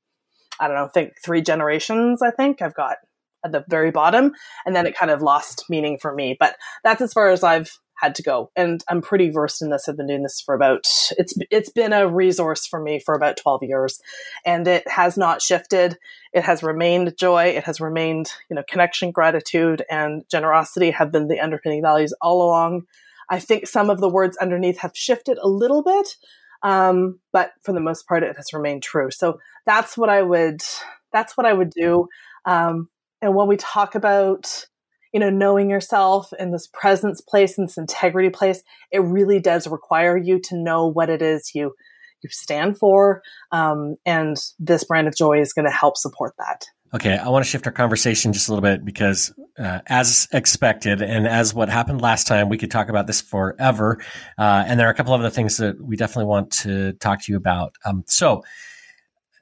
I don't know, think three generations, I think. I've got at the very bottom, and then it kind of lost meaning for me. But that's as far as I've had to go. And I'm pretty versed in this. I've been doing this for about it's it's been a resource for me for about 12 years. And it has not shifted. It has remained joy. It has remained, you know, connection, gratitude, and generosity have been the underpinning values all along. I think some of the words underneath have shifted a little bit. Um, but for the most part it has remained true. So that's what I would that's what I would do. Um, and when we talk about you know, knowing yourself in this presence place and this integrity place, it really does require you to know what it is you you stand for. Um, and this brand of joy is going to help support that. Okay, I want to shift our conversation just a little bit because, uh, as expected, and as what happened last time, we could talk about this forever. Uh, and there are a couple of other things that we definitely want to talk to you about. Um, so,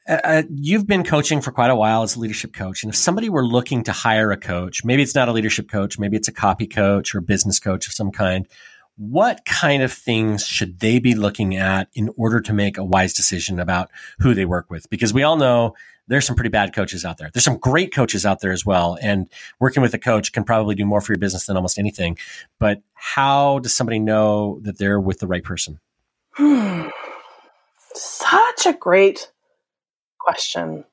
uh, uh, you've been coaching for quite a while as a leadership coach. And if somebody were looking to hire a coach, maybe it's not a leadership coach, maybe it's a copy coach or a business coach of some kind, what kind of things should they be looking at in order to make a wise decision about who they work with? Because we all know there's some pretty bad coaches out there. There's some great coaches out there as well. And working with a coach can probably do more for your business than almost anything. But how does somebody know that they're with the right person? Such a great question.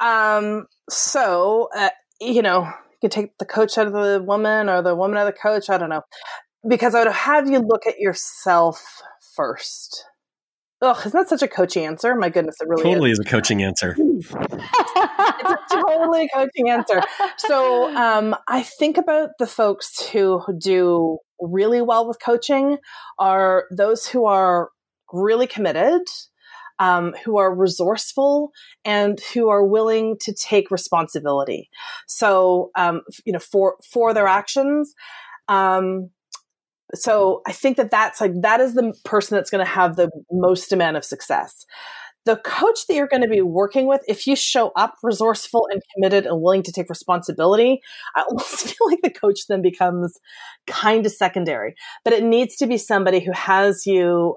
Um, so, uh, you know, you can take the coach out of the woman or the woman out of the coach. I don't know. Because I would have you look at yourself first. Ugh, isn't that such a coaching answer? My goodness, it really totally is. is a coaching answer. it's a totally coaching answer. So um, I think about the folks who do really well with coaching are those who are really committed, um, who are resourceful, and who are willing to take responsibility. So um, you know, for for their actions. Um, so I think that that's like, that is the person that's going to have the most amount of success. The coach that you're going to be working with, if you show up resourceful and committed and willing to take responsibility, I almost feel like the coach then becomes kind of secondary. But it needs to be somebody who has you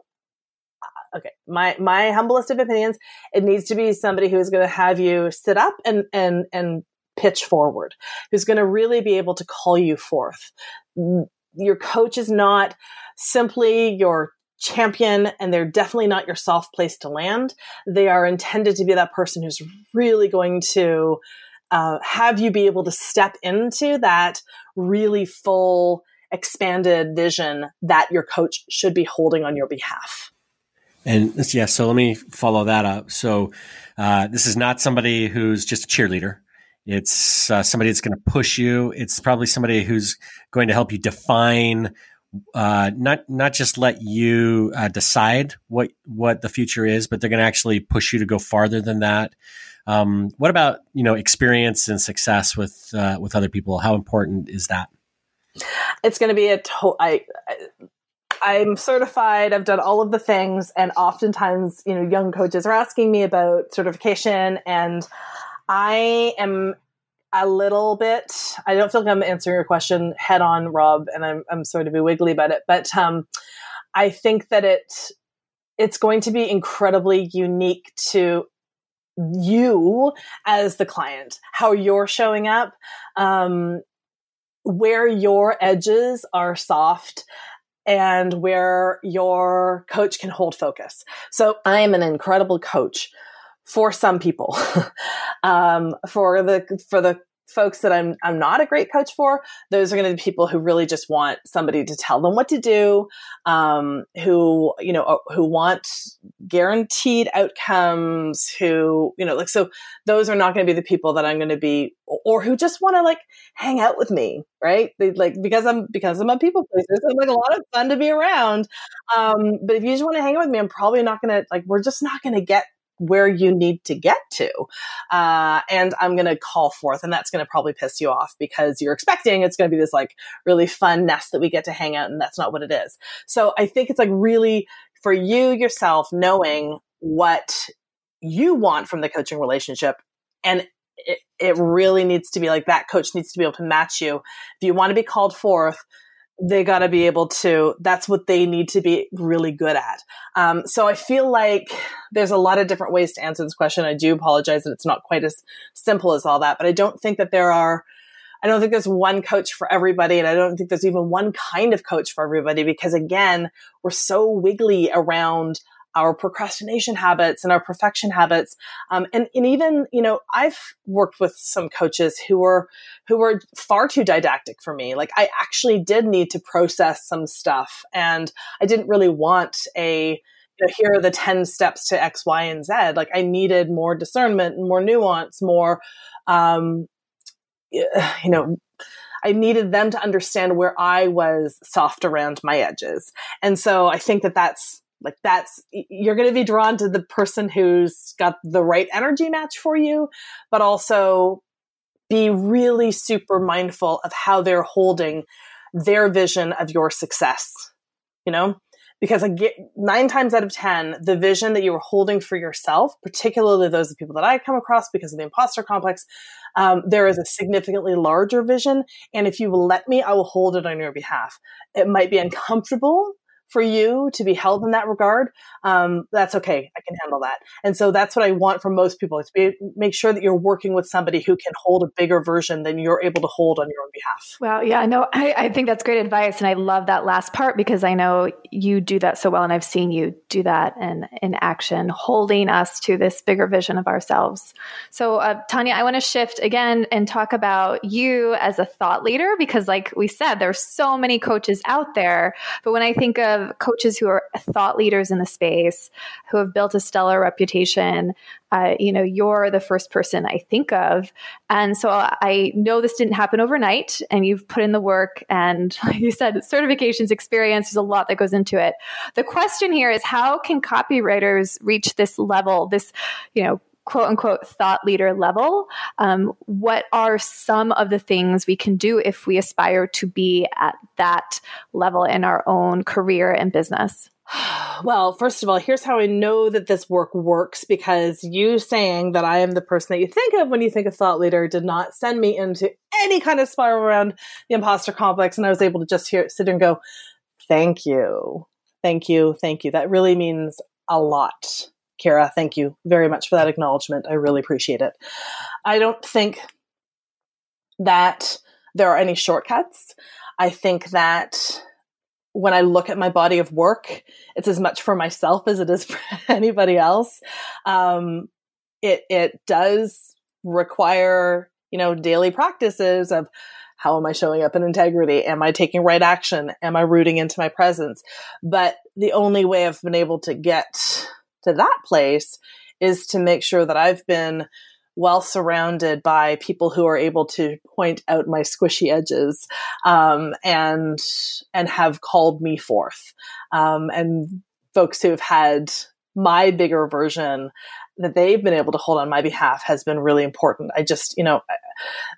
okay my my humblest of opinions it needs to be somebody who is going to have you sit up and and and pitch forward who's going to really be able to call you forth your coach is not simply your champion and they're definitely not your soft place to land. They are intended to be that person who's really going to uh, have you be able to step into that really full, expanded vision that your coach should be holding on your behalf. And yeah, so let me follow that up. So uh, this is not somebody who's just a cheerleader. It's uh, somebody that's going to push you. It's probably somebody who's going to help you define, uh, not not just let you uh, decide what what the future is, but they're going to actually push you to go farther than that. Um, what about you know experience and success with uh, with other people? How important is that? It's going to be a to- I, I I'm certified. I've done all of the things, and oftentimes, you know, young coaches are asking me about certification, and I am a little bit. I don't feel like I'm answering your question head on, Rob, and I'm I'm sort of be wiggly about it. But um, I think that it it's going to be incredibly unique to you as the client, how you're showing up, um, where your edges are soft, and where your coach can hold focus. So I am an incredible coach for some people. um, for the for the folks that I'm I'm not a great coach for, those are going to be people who really just want somebody to tell them what to do, um, who you know uh, who want guaranteed outcomes, who you know like so those are not going to be the people that I'm going to be, or who just want to like hang out with me, right? They like because I'm because I'm a people pleaser, so I'm like a lot of fun to be around. Um, but if you just want to hang out with me, I'm probably not going to like we're just not going to get where you need to get to. Uh, and I'm going to call forth, and that's going to probably piss you off because you're expecting it's going to be this like really fun nest that we get to hang out, and that's not what it is. So I think it's like really for you yourself knowing what you want from the coaching relationship and it, it really needs to be like that coach needs to be able to match you if you want to be called forth they got to be able to that's what they need to be really good at. Um, so i feel like there's a lot of different ways to answer this question. I do apologize that it's not quite as simple as all that but i don't think that there are i don't think there's one coach for everybody and i don't think there's even one kind of coach for everybody because again we're so wiggly around our procrastination habits and our perfection habits. Um, and, and even, you know, I've worked with some coaches who were, who were far too didactic for me. Like I actually did need to process some stuff and I didn't really want a, you know, here are the 10 steps to X, Y, and Z. Like I needed more discernment and more nuance, more, um, you know, I needed them to understand where I was soft around my edges. And so I think that that's Like that's, you're going to be drawn to the person who's got the right energy match for you, but also be really super mindful of how they're holding their vision of your success, you know? Because I get nine times out of 10, the vision that you were holding for yourself, particularly those of people that I come across because of the imposter complex, um, there is a significantly larger vision. And if you will let me, I will hold it on your behalf. It might be uncomfortable for you to be held in that regard, um, that's okay. I can handle that. And so that's what I want from most people is be, make sure that you're working with somebody who can hold a bigger version than you're able to hold on your own behalf. Well, yeah, no, I, I think that's great advice. And I love that last part because I know you do that so well. And I've seen you do that in, in action, holding us to this bigger vision of ourselves. So, uh, Tanya, I want to shift again and talk about you as a thought leader because, like we said, there's so many coaches out there. But when I think of coaches who are thought leaders in the space, who have built a stellar reputation. Uh, you know, you're the first person I think of. And so I know this didn't happen overnight, and you've put in the work. And like you said, certifications, experience, there's a lot that goes into it. The question here is how can copywriters reach this level, this, you know, quote unquote thought leader level, um, what are some of the things we can do if we aspire to be at that level in our own career and business? Well, first of all, here's how I know that this work works because you saying that I am the person that you think of when you think of thought leader did not send me into any kind of spiral around the imposter complex. And I was able to just hear, sit and go, thank you. Thank you. Thank you. That really means a lot. Kira, thank you very much for that acknowledgement. I really appreciate it. I don't think that there are any shortcuts. I think that when I look at my body of work, it's as much for myself as it is for anybody else. Um, it it does require you know daily practices of how am I showing up in integrity? Am I taking right action? Am I rooting into my presence? But the only way I've been able to get to that place is to make sure that I've been well surrounded by people who are able to point out my squishy edges um, and and have called me forth um, and folks who have had my bigger version that they've been able to hold on my behalf has been really important i just you know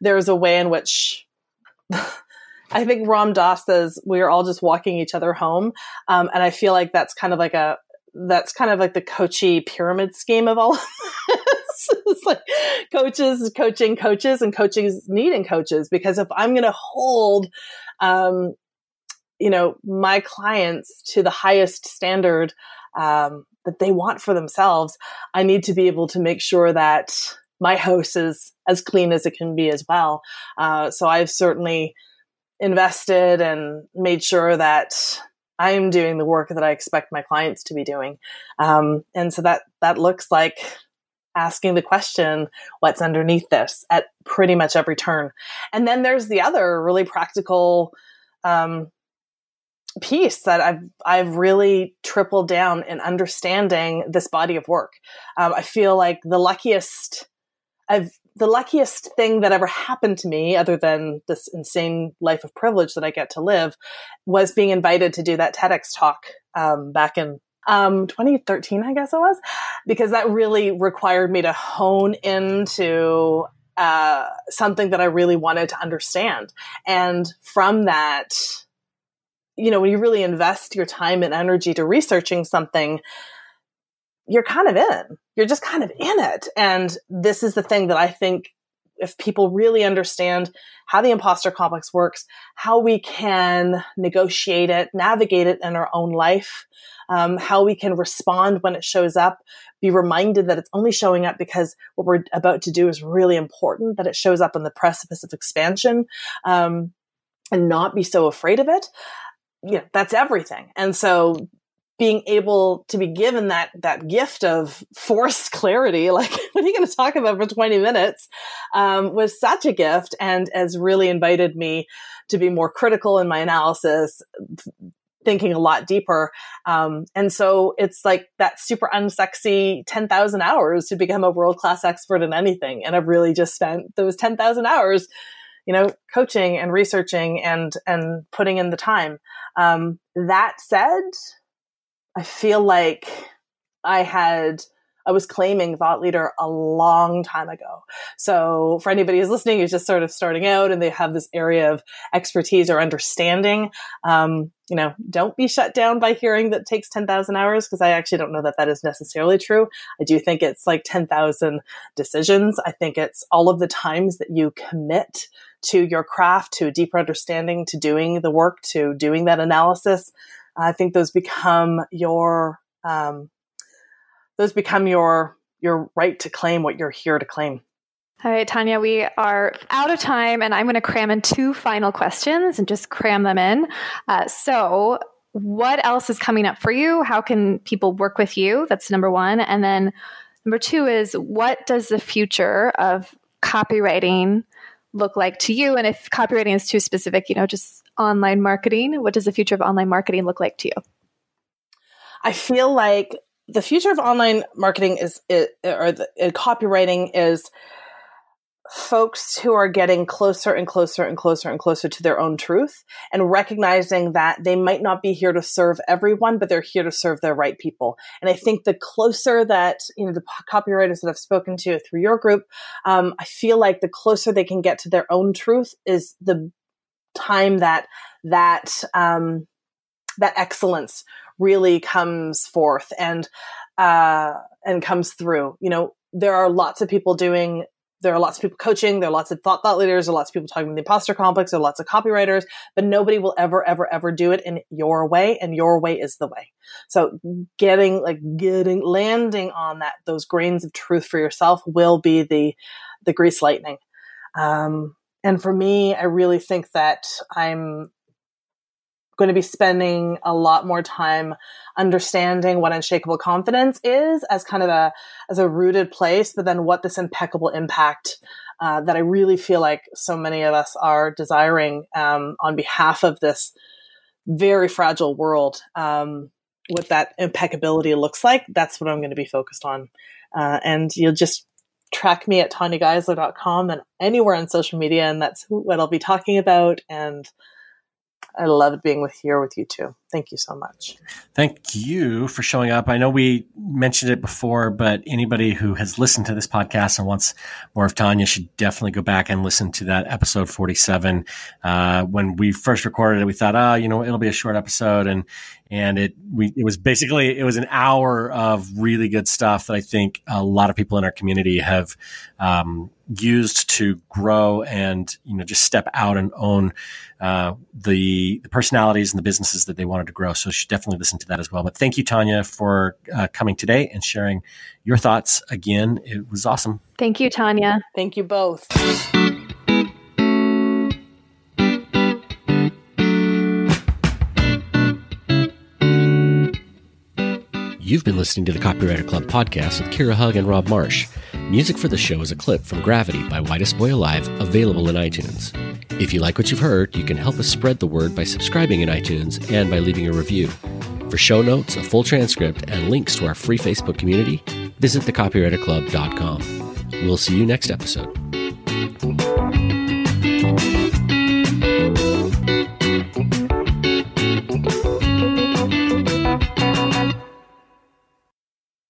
there's a way in which I think Ram Dass says we're all just walking each other home. Um, and I feel like that's kind of like a, that's kind of like the coachy pyramid scheme of all of this. it's like coaches coaching coaches and coaches needing coaches because if I'm going to hold, um, you know, my clients to the highest standard um, that they want for themselves, I need to be able to make sure that my house is as clean as it can be as well. Uh, so I've certainly invested and made sure that I'm doing the work that I expect my clients to be doing. Um, and so that, that looks like asking the question, what's underneath this at pretty much every turn. And then there's the other really practical, um, piece that I've I've really tripled down in understanding this body of work. Um, I feel like the luckiest I've the luckiest thing that ever happened to me, other than this insane life of privilege that I get to live, was being invited to do that TEDx talk um, back in um, 2013, I guess it was, because that really required me to hone into uh, something that I really wanted to understand. And from that, you know, when you really invest your time and energy to researching something, you're kind of in. You're just kind of in it. And this is the thing that I think if people really understand how the imposter complex works, how we can negotiate it, navigate it in our own life, um, how we can respond when it shows up, be reminded that it's only showing up because what we're about to do is really important, that it shows up on the precipice of expansion, um, and not be so afraid of it. Yeah, that's everything. And so being able to be given that that gift of forced clarity like what are you going to talk about for 20 minutes um, was such a gift and has really invited me to be more critical in my analysis thinking a lot deeper. Um, and so it's like that super unsexy 10,000 hours to become a world-class expert in anything. And i've really just spent those 10,000 hours you know coaching and researching and and putting in the time. Um, that said I feel like I had I was claiming thought leader a long time ago. So for anybody who's listening who's just sort of starting out and they have this area of expertise or understanding, um, you know, don't be shut down by hearing that takes 10,000 hours because I actually don't know that that is necessarily true. I do think it's like 10,000 decisions. I think it's all of the times that you commit to your craft, to a deeper understanding, to doing the work, to doing that analysis. I think those become your um, those become your your right to claim what you're here to claim. All right, Tanya, we are out of time, and I'm going to cram in two final questions and just cram them in. Uh, so, what else is coming up for you? How can people work with you? That's number one. And then number two is what does the future of copywriting look like to you? And if copywriting is too specific, you know, just online marketing, what does the future of online marketing look like to you? I feel like the future of online marketing is, or the, copywriting is folks who are getting closer and closer and closer and closer to their own truth and recognizing that they might not be here to serve everyone but they're here to serve the right people and i think the closer that you know the copywriters that i've spoken to through your group um, i feel like the closer they can get to their own truth is the time that that um, that excellence really comes forth and uh, and comes through. You know, there are lots of people doing. There are lots of people coaching. There are lots of thought thought leaders. There are lots of people talking about the imposter complex. There are lots of copywriters, but nobody will ever, ever, ever do it in your way, and your way is the way. So, getting like getting landing on that those grains of truth for yourself will be the the grease lightning. Um, and for me, I really think that I'm going to be spending a lot more time understanding what unshakable confidence is as kind of a as a rooted place but then what this impeccable impact uh, that i really feel like so many of us are desiring um, on behalf of this very fragile world um, what that impeccability looks like that's what i'm going to be focused on. Uh, and you'll just track me at tanyageisler.com and anywhere on social media and that's what i'll be talking about and I loved being with here with you too. Thank you so much. Thank you for showing up. I know we mentioned it before, but anybody who has listened to this podcast and wants more of Tanya should definitely go back and listen to that episode 47. Uh, when we first recorded it, we thought, oh, you know, it'll be a short episode. And, and it, we, it was basically, it was an hour of really good stuff that I think a lot of people in our community have, um, used to grow and you know just step out and own uh, the the personalities and the businesses that they wanted to grow. So you should definitely listen to that as well. But thank you, Tanya, for uh, coming today and sharing your thoughts again. It was awesome. Thank you, Tanya. Thank you both. You've been listening to the Copywriter Club podcast with Kira Hug and Rob Marsh. Music for the show is a clip from Gravity by Whitest Boy Alive, available in iTunes. If you like what you've heard, you can help us spread the word by subscribing in iTunes and by leaving a review. For show notes, a full transcript, and links to our free Facebook community, visit thecopywriterclub.com. We'll see you next episode.